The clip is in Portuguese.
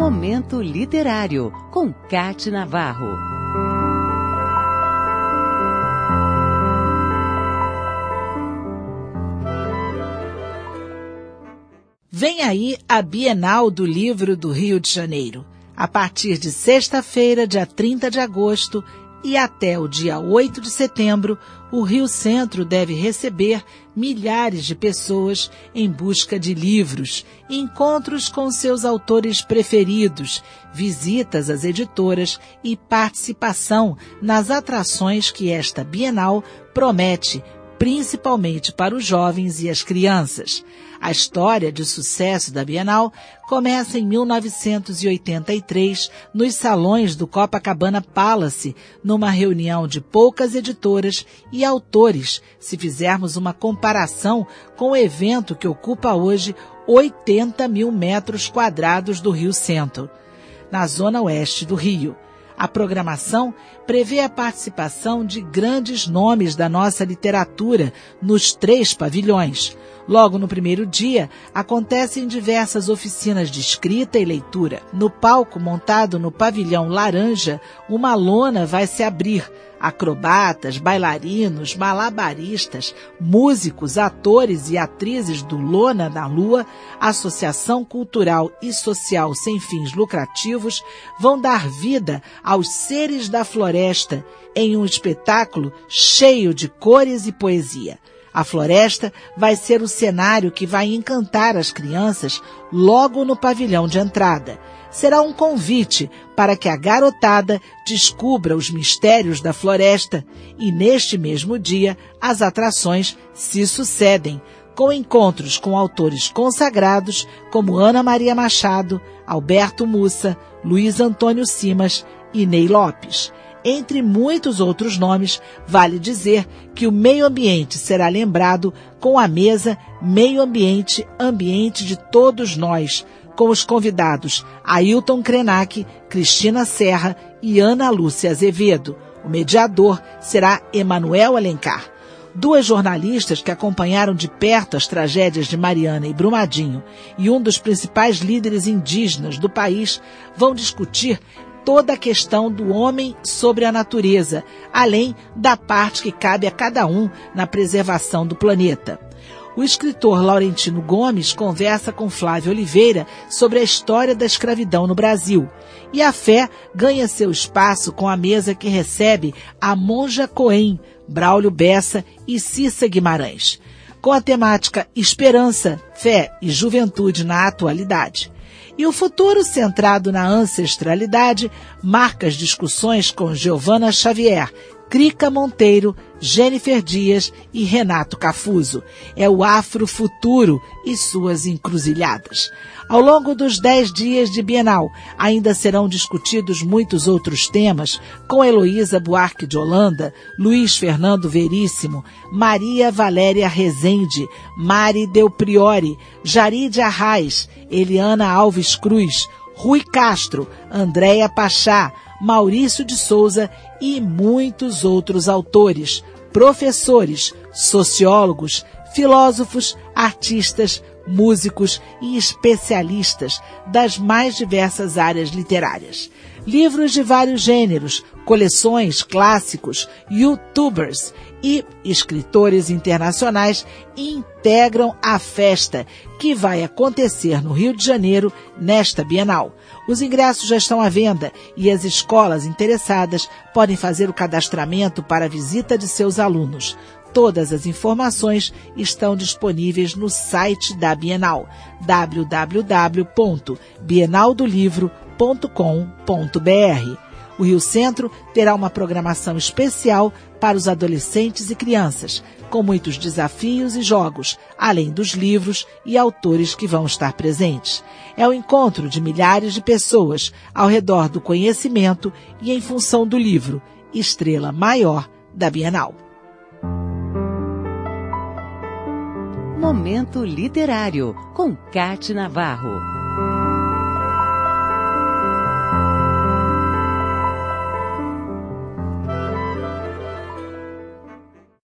Momento Literário, com Cate Navarro. Vem aí a Bienal do Livro do Rio de Janeiro. A partir de sexta-feira, dia 30 de agosto, e até o dia 8 de setembro, o Rio Centro deve receber milhares de pessoas em busca de livros, encontros com seus autores preferidos, visitas às editoras e participação nas atrações que esta Bienal promete, principalmente para os jovens e as crianças. A história de sucesso da Bienal começa em 1983 nos salões do Copacabana Palace, numa reunião de poucas editoras e autores, se fizermos uma comparação com o evento que ocupa hoje 80 mil metros quadrados do Rio Centro, na zona oeste do Rio. A programação prevê a participação de grandes nomes da nossa literatura nos três pavilhões. Logo no primeiro dia, acontecem diversas oficinas de escrita e leitura. No palco montado no pavilhão laranja, uma lona vai se abrir. Acrobatas, bailarinos, malabaristas, músicos, atores e atrizes do Lona da Lua, Associação Cultural e Social Sem Fins Lucrativos, vão dar vida aos seres da floresta em um espetáculo cheio de cores e poesia. A floresta vai ser o cenário que vai encantar as crianças logo no pavilhão de entrada. Será um convite para que a garotada descubra os mistérios da floresta e neste mesmo dia as atrações se sucedem, com encontros com autores consagrados como Ana Maria Machado, Alberto Mussa, Luiz Antônio Simas e Ney Lopes. Entre muitos outros nomes, vale dizer que o meio ambiente será lembrado com a mesa Meio Ambiente, Ambiente de Todos Nós, com os convidados Ailton Krenak, Cristina Serra e Ana Lúcia Azevedo. O mediador será Emanuel Alencar. Duas jornalistas que acompanharam de perto as tragédias de Mariana e Brumadinho e um dos principais líderes indígenas do país vão discutir toda a questão do homem sobre a natureza, além da parte que cabe a cada um na preservação do planeta. O escritor Laurentino Gomes conversa com Flávio Oliveira sobre a história da escravidão no Brasil. E a fé ganha seu espaço com a mesa que recebe a Monja Coen, Braulio Bessa e Cissa Guimarães, com a temática Esperança, Fé e Juventude na Atualidade. E o futuro, centrado na ancestralidade, marca as discussões com Giovanna Xavier, Crica Monteiro, Jennifer Dias e Renato Cafuso. É o Afrofuturo e suas encruzilhadas. Ao longo dos dez dias de Bienal, ainda serão discutidos muitos outros temas, com Heloísa Buarque de Holanda, Luiz Fernando Veríssimo, Maria Valéria Rezende, Mari Del Priori, Jaride Arraes, Eliana Alves Cruz, Rui Castro, Andréia Pachá, Maurício de Souza e muitos outros autores, professores, sociólogos, filósofos, artistas, músicos e especialistas das mais diversas áreas literárias. Livros de vários gêneros, coleções, clássicos, youtubers e escritores internacionais integram a festa que vai acontecer no Rio de Janeiro nesta Bienal. Os ingressos já estão à venda e as escolas interessadas podem fazer o cadastramento para a visita de seus alunos. Todas as informações estão disponíveis no site da Bienal www.bienaldolivro.com.br. O Rio Centro terá uma programação especial para os adolescentes e crianças, com muitos desafios e jogos, além dos livros e autores que vão estar presentes. É o encontro de milhares de pessoas ao redor do conhecimento e em função do livro, estrela maior da Bienal. Momento Literário, com Cate Navarro.